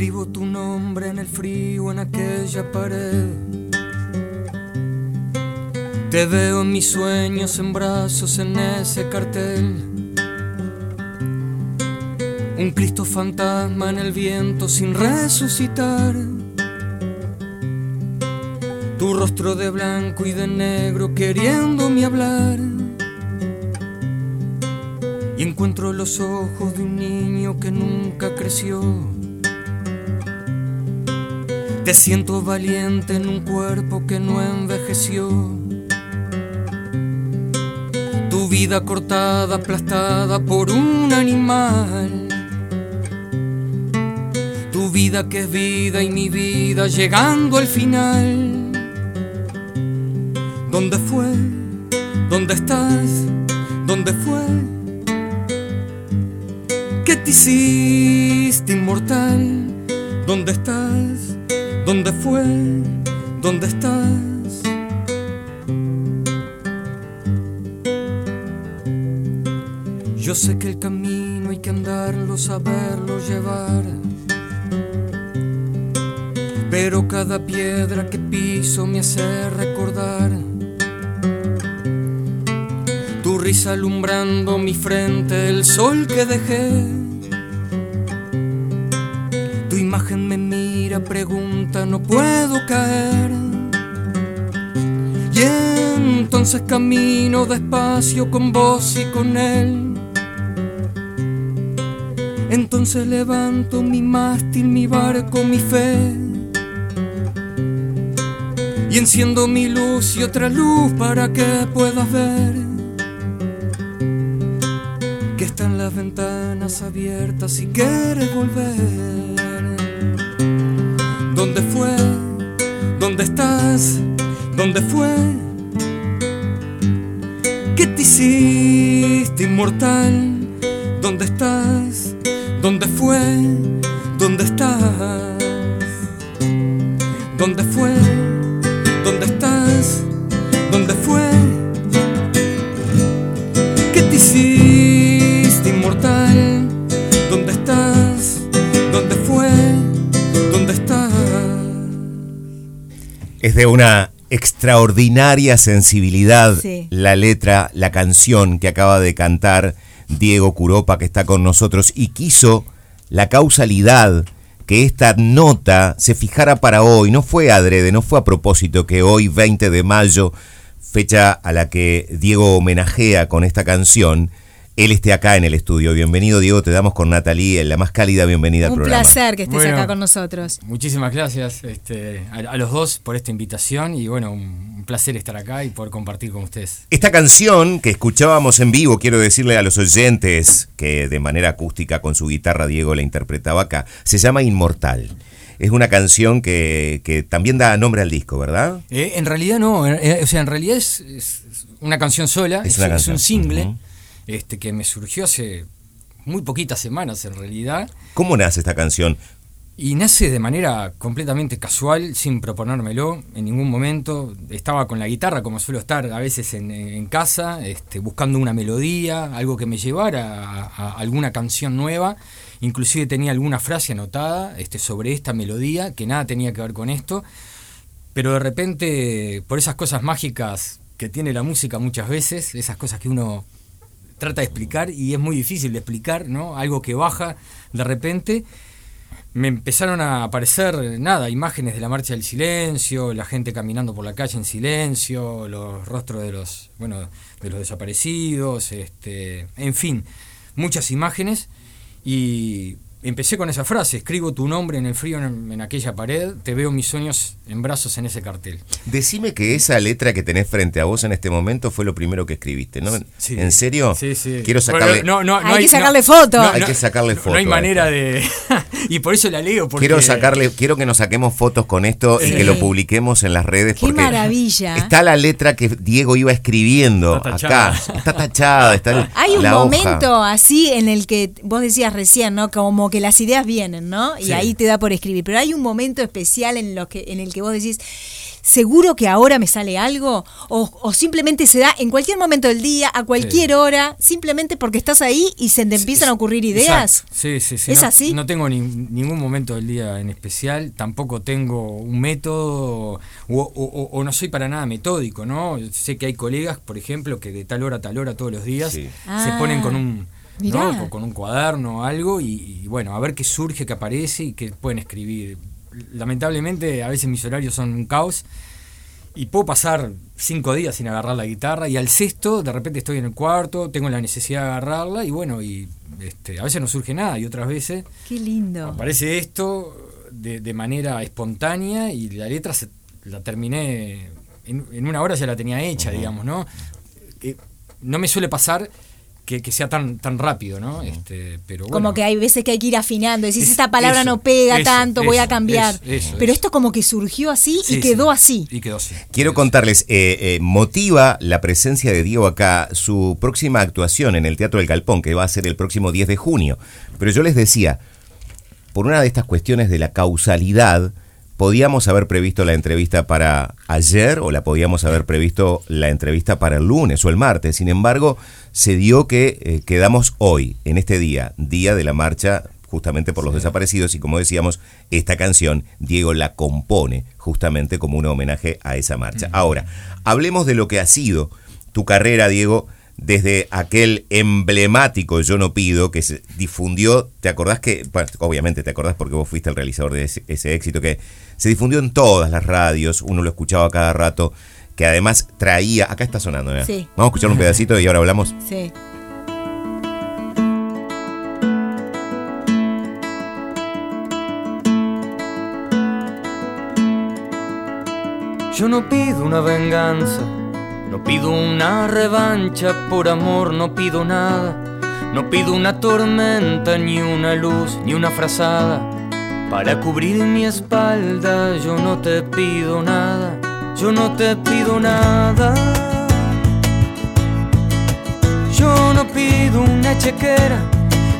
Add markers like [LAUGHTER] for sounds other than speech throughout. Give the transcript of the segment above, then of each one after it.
Escribo tu nombre en el frío, en aquella pared. Te veo en mis sueños, en brazos, en ese cartel. Un Cristo fantasma en el viento sin resucitar. Tu rostro de blanco y de negro queriéndome hablar. Y encuentro los ojos de un niño que nunca creció. Te siento valiente en un cuerpo que no envejeció. Tu vida cortada, aplastada por un animal. Tu vida que es vida y mi vida llegando al final. ¿Dónde fue? ¿Dónde estás? ¿Dónde fue? ¿Qué te hiciste inmortal? ¿Dónde estás? ¿Dónde fue? ¿Dónde estás? Yo sé que el camino hay que andarlo, saberlo llevar. Pero cada piedra que piso me hace recordar tu risa alumbrando mi frente, el sol que dejé. Pregunta, no puedo caer. Y entonces camino despacio con vos y con él. Entonces levanto mi mástil, mi barco, mi fe. Y enciendo mi luz y otra luz para que puedas ver que están las ventanas abiertas si quieres volver. ¿Dónde fue? ¿Dónde estás? ¿Dónde fue? ¿Qué te hiciste inmortal? ¿Dónde estás? ¿Dónde fue? ¿Dónde estás? ¿Dónde fue? Es de una extraordinaria sensibilidad Sí. la letra, la canción que acaba de cantar Diego Curopa, que está con nosotros, y quiso la causalidad que esta nota se fijara para hoy. No fue adrede, no fue a propósito que hoy, 20 de mayo, fecha a la que Diego homenajea con esta canción, él esté acá en el estudio. Bienvenido, Diego, te damos con Natalie la más cálida bienvenida al Un programa. placer que estés Bueno. acá con nosotros. Muchísimas gracias este, a, a los dos por esta invitación y bueno, un, un placer estar acá y poder compartir con ustedes. Esta canción que escuchábamos en vivo, quiero decirle a los oyentes que de manera acústica con su guitarra Diego la interpretaba acá, se llama Inmortal. Es una canción que, que también da nombre al disco, ¿verdad? Eh, en realidad no, eh, o sea, en realidad es, es una canción sola, Es es, una es canción, un single ujú. Este, que me surgió hace muy poquitas semanas en realidad. ¿Cómo nace esta canción? Y nace de manera completamente casual, sin proponérmelo en ningún momento. Estaba con la guitarra, como suelo estar a veces en, en casa, este, buscando una melodía, algo que me llevara a, a alguna canción nueva. Inclusive tenía alguna frase anotada este, sobre esta melodía, que nada tenía que ver con esto. Pero de repente, por esas cosas mágicas que tiene la música muchas veces, esas cosas que uno trata de explicar y es muy difícil de explicar, ¿no? Algo que baja de repente me empezaron a aparecer, nada, imágenes de la marcha del silencio, la gente caminando por la calle en silencio, los rostros de los, bueno, de los desaparecidos, este, en fin, muchas imágenes y empecé con esa frase, escribo tu nombre en el frío en, en aquella pared, te veo mis sueños en brazos en ese cartel. Decime que esa letra que tenés frente a vos en este momento fue lo primero que escribiste, ¿no? Sí. ¿En serio? Sí, sí. Quiero Bueno, sacarle... no, no, no Hay que sacarle foto. Hay que sacarle no- foto No hay manera esto. de... [LAUGHS] y por eso la leo, porque... Quiero sacarle, quiero que nos saquemos fotos con esto y que lo publiquemos en las redes. Qué porque maravilla. Está la letra que Diego iba escribiendo Está acá. tachada. Está tachada. Está Hay un la hoja. momento así en el que vos decías recién, ¿no? Como que las ideas vienen, ¿no? Y Sí. ahí te da por escribir. Pero hay un momento especial en, lo que, en el que vos decís, ¿seguro que ahora me sale algo? O, simplemente se da en cualquier momento del día, a cualquier hora, simplemente porque estás ahí y se te empiezan a ocurrir ideas? Sí, sí, sí. ¿Es no, así? No tengo ningún momento del día en especial, tampoco tengo un método o, no soy para nada metódico, ¿no? Sé que hay colegas, por ejemplo, que de tal hora a tal hora todos los días se ponen con un con un cuaderno o algo y, bueno, a ver qué surge, qué aparece y qué pueden escribir. Lamentablemente a veces mis horarios son un caos y puedo pasar cinco días sin agarrar la guitarra y al sexto de repente estoy en el cuarto, tengo la necesidad de agarrarla y bueno, y este, a veces no surge nada y otras veces qué lindo. aparece esto de, manera espontánea y la letra se, la terminé en, una hora ya la tenía hecha, digamos, ¿no? Eh, no me suele pasar que, sea tan, tan rápido, ¿no? Este, pero Como que hay veces que hay que ir afinando, decís, esta palabra no pega tanto, voy a cambiar. pero esto como que surgió así y quedó así. Y quedó así. Quiero contarles, eh, eh, motiva la presencia de Diego acá su próxima actuación en el Teatro del Galpón, que va a ser el próximo 10 de junio. Pero yo les decía, por una de estas cuestiones de la causalidad, podíamos haber previsto la entrevista para ayer o la podíamos haber previsto la entrevista para el lunes o el martes. Sin embargo, se dio que eh, quedamos hoy, en este día, día de la marcha justamente por los desaparecidos y como decíamos, esta canción Diego la compone justamente como un homenaje a esa marcha. Ahora, hablemos de lo que ha sido tu carrera, Diego, desde aquel emblemático Yo no pido que se difundió, ¿te acordás que, obviamente te acordás porque vos fuiste el realizador de ese, éxito, que se difundió en todas las radios, uno lo escuchaba cada rato, que además traía, acá está sonando, ¿eh? Sí. Vamos a escuchar un pedacito y ahora hablamos. Sí. Yo no pido una venganza no pido una revancha por amor, no pido nada. No pido una tormenta, ni una luz, ni una frazada. Para cubrir mi espalda, yo no te pido nada. Yo no te pido nada. Yo no pido una chequera,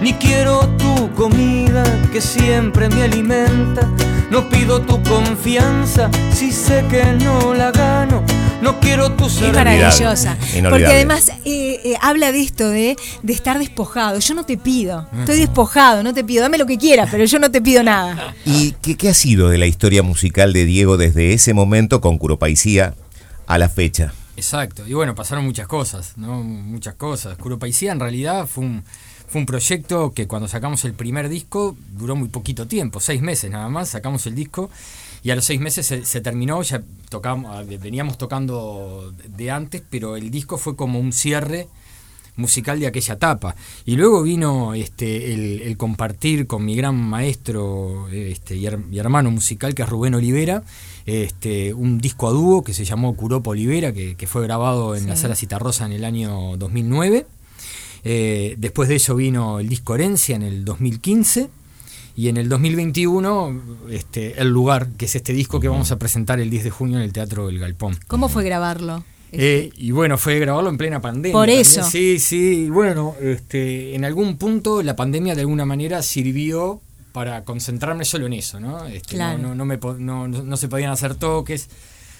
ni quiero tu comida que siempre me alimenta. No pido tu confianza si sé que no la gano no quiero tu ser. Es maravillosa. Porque además eh, eh, habla de esto, de, de, estar despojado. Yo no te pido. Estoy despojado, no te pido. Dame lo que quieras, pero yo no te pido nada. [LAUGHS] ¿Y qué, qué ha sido de la historia musical de Diego desde ese momento con Curopaisía a la fecha? Exacto. Y bueno, pasaron muchas cosas, ¿no? Muchas cosas. Curopaisía en realidad fue un fue un proyecto que cuando sacamos el primer disco duró muy poquito tiempo, seis meses nada más, sacamos el disco y a los seis meses se, terminó, ya tocamos, ah, veníamos tocando de antes, pero el disco fue como un cierre musical de aquella etapa. Y luego vino este, el, compartir con mi gran maestro este, y, hermano musical, que es Rubén Olivera, este, un disco a dúo que se llamó Curopo Olivera, que, fue grabado en la sala Citarrosa en el año 2009. Eh, después de eso vino el disco Herencia en el 2015 y en el 2021 este, El Lugar, que es este disco que vamos a presentar el 10 de junio en el Teatro del Galpón. ¿Cómo fue grabarlo? Eh, y bueno, fue grabarlo en plena pandemia. Por eso. Sí, sí. Bueno, este, en algún punto la pandemia de alguna manera sirvió para concentrarme solo en eso, ¿no? Este, no, no, me, no, no, se podían hacer toques,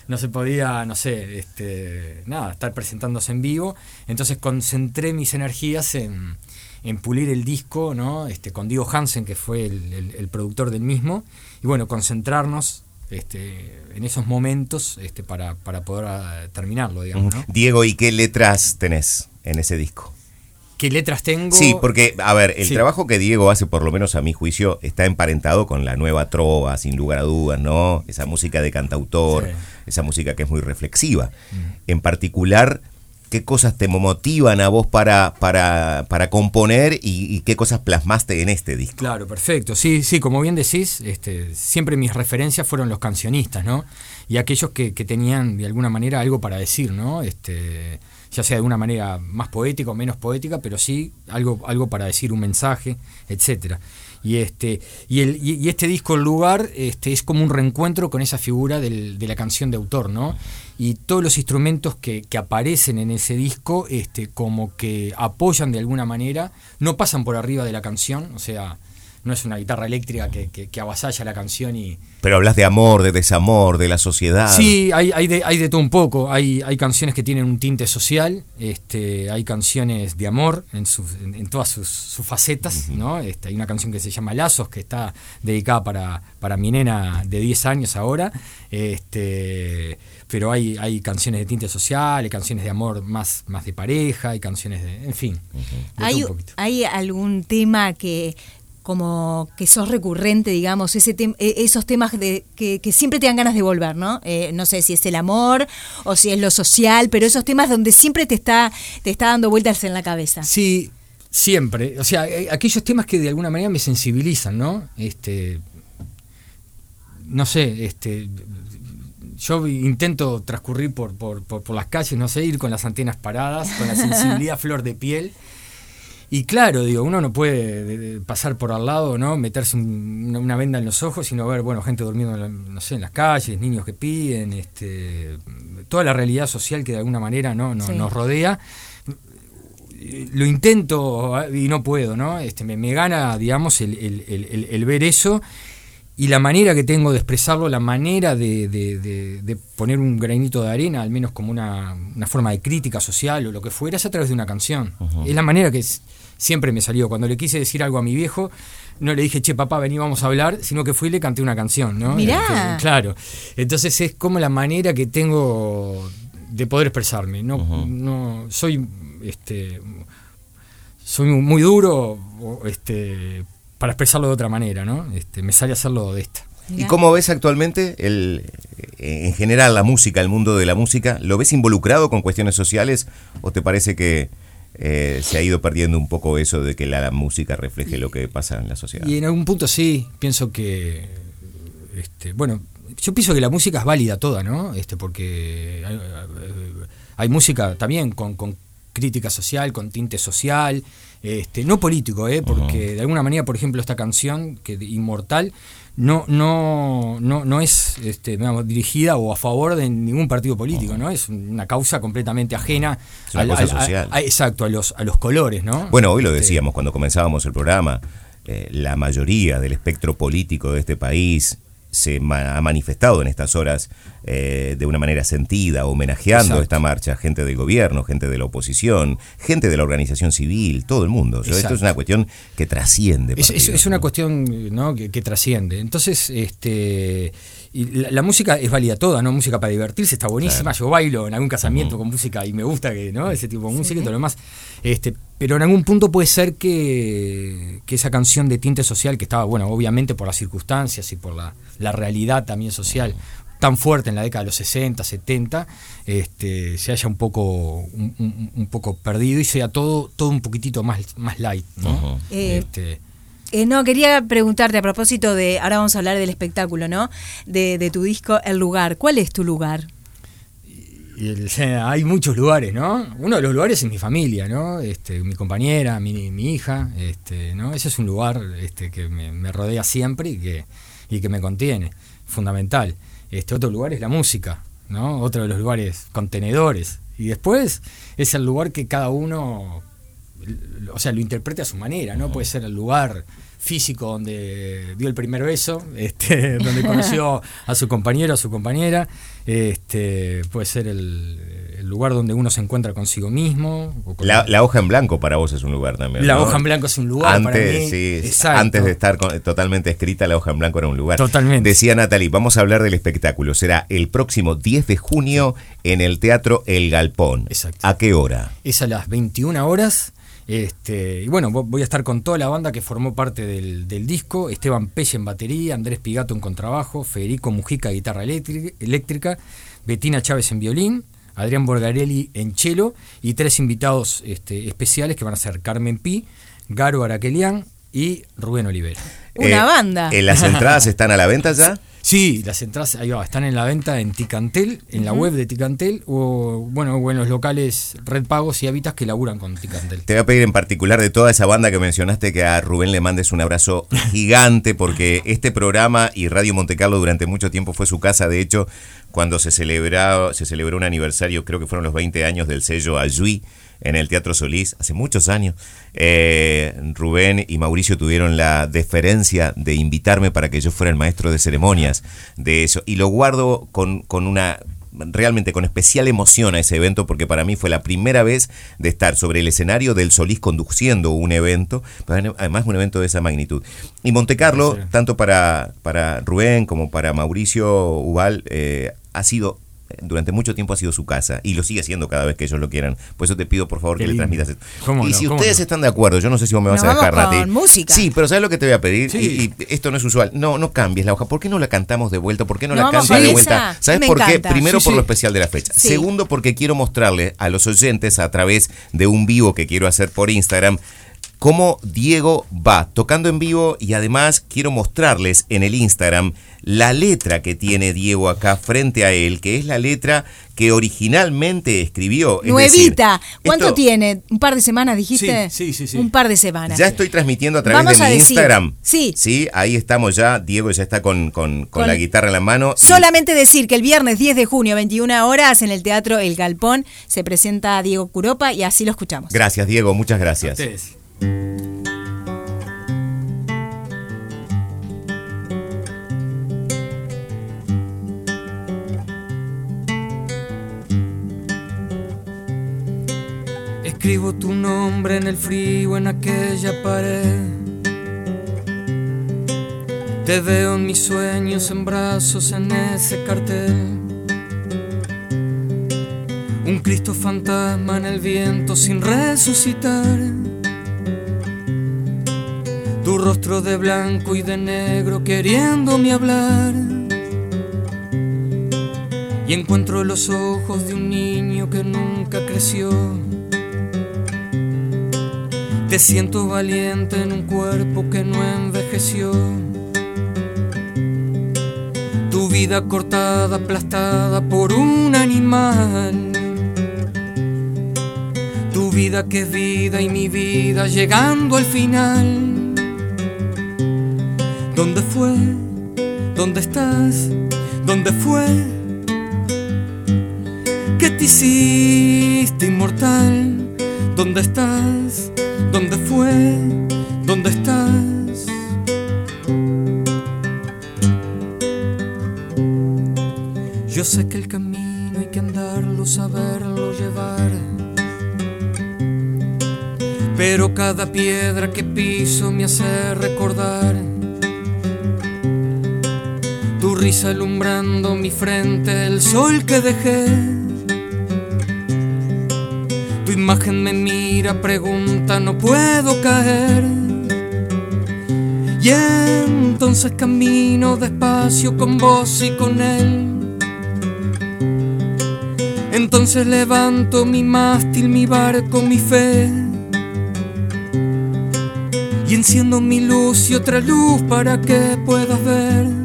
no se podía, no sé, este, nada, estar presentándose en vivo. Entonces concentré mis energías en, en pulir el disco, ¿no? Este, con Diego Hansen, que fue el, productor del mismo, y bueno, concentrarnos este, en esos momentos este, para, para poder ah, terminarlo, digamos. Diego, ¿y qué letras tenés en ese disco? ¿Qué letras tengo? Sí, porque, a ver, el trabajo que Diego hace, por lo menos a mi juicio, está emparentado con la nueva trova, sin lugar a dudas, ¿no? Esa música de cantautor, esa música que es muy reflexiva. En particular, qué cosas te motivan a vos para, para, para componer y, qué cosas plasmaste en este disco. Claro, perfecto. Sí, sí, como bien decís, este, siempre mis referencias fueron los cancionistas, ¿no? Y aquellos que, que tenían de alguna manera algo para decir, ¿no? Este, ya sea de una manera más poética o menos poética, pero sí algo, algo para decir, un mensaje, etcétera. Y este, y, el, y, este disco El Lugar este, es como un reencuentro con esa figura de la canción de autor, ¿no? Y todos los instrumentos que, que, aparecen en ese disco, este, como que apoyan de alguna manera, no pasan por arriba de la canción, o sea, no es una guitarra eléctrica que, que, avasalla la canción y... Pero hablas de amor, de desamor, de la sociedad. Sí, hay, hay, de, hay de todo un poco. Hay, hay canciones que tienen un tinte social, este, hay canciones de amor en, en, todas sus, facetas, ¿no? Este, hay una canción que se llama Lazos, que está dedicada para, para mi nena de 10 años ahora. Este, pero hay, hay canciones de tinte social, hay canciones de amor más, más de pareja, hay canciones de... En fin. ¿Hay, ¿Hay algún tema que como que sos recurrente, digamos, ese e, esos temas de, que, siempre te dan ganas de volver, ¿no? Eh, no sé si es el amor o si es lo social, pero esos temas donde siempre te está, te está dando vueltas en la cabeza. Sí, siempre. O sea, eh, aquellos temas que de alguna manera me sensibilizan, ¿no? Este, no sé, este, yo intento transcurrir por, por, por, las calles, no sé, ir con las antenas paradas, con la sensibilidad flor de piel [LAUGHS] y claro, digo, uno no puede pasar por al lado, ¿no? Meterse una, venda en los ojos, sino ver, bueno, gente durmiendo, no sé, en las calles, niños que piden, este, toda la realidad social que de alguna manera ¿no? nos rodea. Lo intento y no puedo, ¿no? Este, me, gana, digamos, el, ver eso y la manera que tengo de expresarlo, la manera de, poner un granito de arena, al menos como una, forma de crítica social o lo que fuera, es a través de una canción. Es la manera que siempre me salió. Cuando le quise decir algo a mi viejo, no le dije, che, papá, vení, vamos a hablar, sino que fui y le canté una canción, ¿no? Mirá. Este, claro. Entonces es como la manera que tengo de poder expresarme. No, no soy, este, soy muy duro, este, para expresarlo de otra manera, ¿no? Este, me sale a hacerlo de esta. ¿Y cómo ves actualmente el, en general la música, el mundo de la música? ¿Lo ves involucrado con cuestiones sociales o te parece que eh, se ha ido perdiendo un poco eso de que la, música refleje lo que pasa en la sociedad. Y en algún punto sí, pienso que, este, bueno, yo pienso que la música es válida toda, ¿no? Este, porque hay, música también con, crítica social, con tinte social, este, no político, ¿eh? porque de alguna manera, por ejemplo, esta canción, que Inmortal, no, no, no, no es este, dirigida o a favor de ningún partido político, ¿no? Es una causa completamente ajena a, exacto, a los, a los colores, ¿no? Bueno, hoy lo este, decíamos cuando comenzábamos el programa, eh, la mayoría del espectro político de este país se ha manifestado en estas horas eh, de una manera sentida, homenajeando esta marcha, gente del gobierno, gente de la oposición, gente de la organización civil, todo el mundo. esto es una cuestión que trasciende. Es, es, una cuestión ¿no? que, trasciende. Entonces, este y la, música es válida toda, ¿no? Música para divertirse está buenísima. Yo bailo en algún casamiento con música y me gusta que, ¿no? Ese tipo de música y todo lo demás. Este, pero en algún punto puede ser que, que, esa canción de tinte social, que estaba, bueno, obviamente por las circunstancias y por la, la realidad también social, tan fuerte en la década de los 60, 70, este, se haya un poco, un, poco perdido y sea todo, todo un poquitito más, más light, ¿no? este, eh, no, quería preguntarte a propósito de, ahora vamos a hablar del espectáculo, ¿no? De, tu disco El lugar. ¿Cuál es tu lugar? [LAUGHS] hay muchos lugares, ¿no? Uno de los lugares es mi familia, ¿no? Este, mi compañera, mi, hija, este, ¿no? Ese es un lugar este, que me, rodea siempre y que, y que me contiene, fundamental. Este otro lugar es la música, ¿no? Otro de los lugares contenedores. Y después es el lugar que cada uno o sea, lo interprete a su manera, ¿no? Puede ser el lugar físico donde dio el primer beso, [LAUGHS] este, donde conoció a su compañero, a su compañera, este, puede ser el, lugar donde uno se encuentra consigo mismo. la, hoja en blanco para vos es un lugar también. La hoja en blanco es un lugar antes, antes de estar totalmente escrita, la hoja en blanco era un lugar. Totalmente. Decía Natalie, vamos a hablar del espectáculo. Será el próximo 10 de junio en el Teatro El Galpón. Exacto. ¿A qué hora? Es a las 21 horas. Este, y bueno, voy a estar con toda la banda que formó parte del, disco, Esteban Pelle en batería, Andrés Pigato en contrabajo, Federico Mujica guitarra eléctrica, Betina Chávez en violín, Adrián Borgarelli en cello y tres invitados este, especiales que van a ser Carmen Pi, Garo Araquelian y Rubén Olivera. Una eh, banda. ¿Las entradas están a la venta ya? [LAUGHS] Sí, las entradas ahí están en la venta en Ticantel, en la web de Ticantel, o bueno, o en los locales Red Pagos y Habitas que laburan con Ticantel. Te voy a pedir en particular de toda esa banda que mencionaste que a Rubén le mandes un abrazo gigante, porque este programa y Radio Montecarlo durante mucho tiempo fue su casa. De hecho, cuando se celebró, se celebró un aniversario, creo que fueron los 20 años del sello Ayui en el Teatro Solís hace muchos años. Eh, Rubén y Mauricio tuvieron la deferencia de invitarme para que yo fuera el maestro de ceremonias de eso. Y lo guardo con, con una realmente con especial emoción a ese evento porque para mí fue la primera vez de estar sobre el escenario del Solís conduciendo un evento, además un evento de esa magnitud. Y Monte Carlo, tanto para, para Rubén como para Mauricio Ubal, eh, ha sido durante mucho tiempo ha sido su casa y lo sigue siendo cada vez que ellos lo quieran. Por eso te pido por favor que le transmitas esto. Y si ustedes están de acuerdo, yo no sé si vos me vas a dejar, Nati. música. Sí, pero ¿sabes lo que te voy a pedir? Y, esto no es usual. No, no cambies la hoja. ¿Por qué no la cantamos de vuelta? ¿Por qué no, la cantas de vuelta? ¿Sabes por qué? Primero por lo especial de la fecha. Segundo porque quiero mostrarle a los oyentes a través de un vivo que quiero hacer por Instagram cómo Diego va tocando en vivo y además quiero mostrarles en el Instagram la letra que tiene Diego acá frente a él, que es la letra que originalmente escribió. Nuevita. ¿Cuánto tiene? ¿Un par de semanas dijiste? Sí, sí, sí, Un par de semanas. Ya estoy transmitiendo a través de mi Instagram. Sí. Sí, ahí estamos ya. Diego ya está con, con, la guitarra en la mano. Solamente decir que el viernes 10 de junio, 21 horas, en el Teatro El Galpón, se presenta Diego Curopa y así lo escuchamos. Gracias, Diego. Muchas gracias. Escribo tu nombre en el frío, en aquella pared. Te veo en mis sueños, en brazos, en ese cartel. Un Cristo fantasma en el viento sin resucitar. Rostro de blanco y de negro queriéndome hablar. Y encuentro los ojos de un niño que nunca creció te siento valiente en un cuerpo que no envejeció. Tu vida cortada, aplastada por un animal. Tu vida que es vida y mi vida llegando al final. ¿Dónde fue? ¿Dónde estás? ¿Dónde fue? ¿Qué te hiciste inmortal? ¿Dónde estás? ¿Dónde fue? ¿Dónde estás? Yo sé que el camino hay que andarlo, saberlo llevar. Pero cada piedra que piso me hace recordar risa alumbrando mi frente, el sol que dejé imagen me mira, pregunta, no puedo caer. Y entonces camino despacio con vos y con él. Entonces levanto mi mástil, mi barco, mi fe. Y enciendo mi luz y otra luz para que puedas ver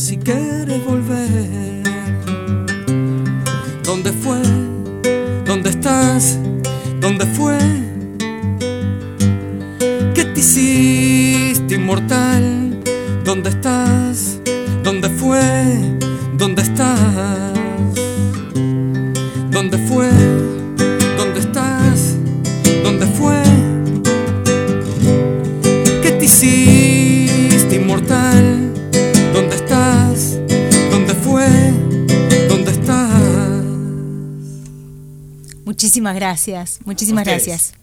si quieres volver. ¿Dónde fue? ¿Dónde estás? ¿Dónde fue? ¿Qué te hiciste inmortal? ¿Dónde estás? ¿Dónde fue? ¿Dónde estás? Muchísimas gracias, muchísimas gracias.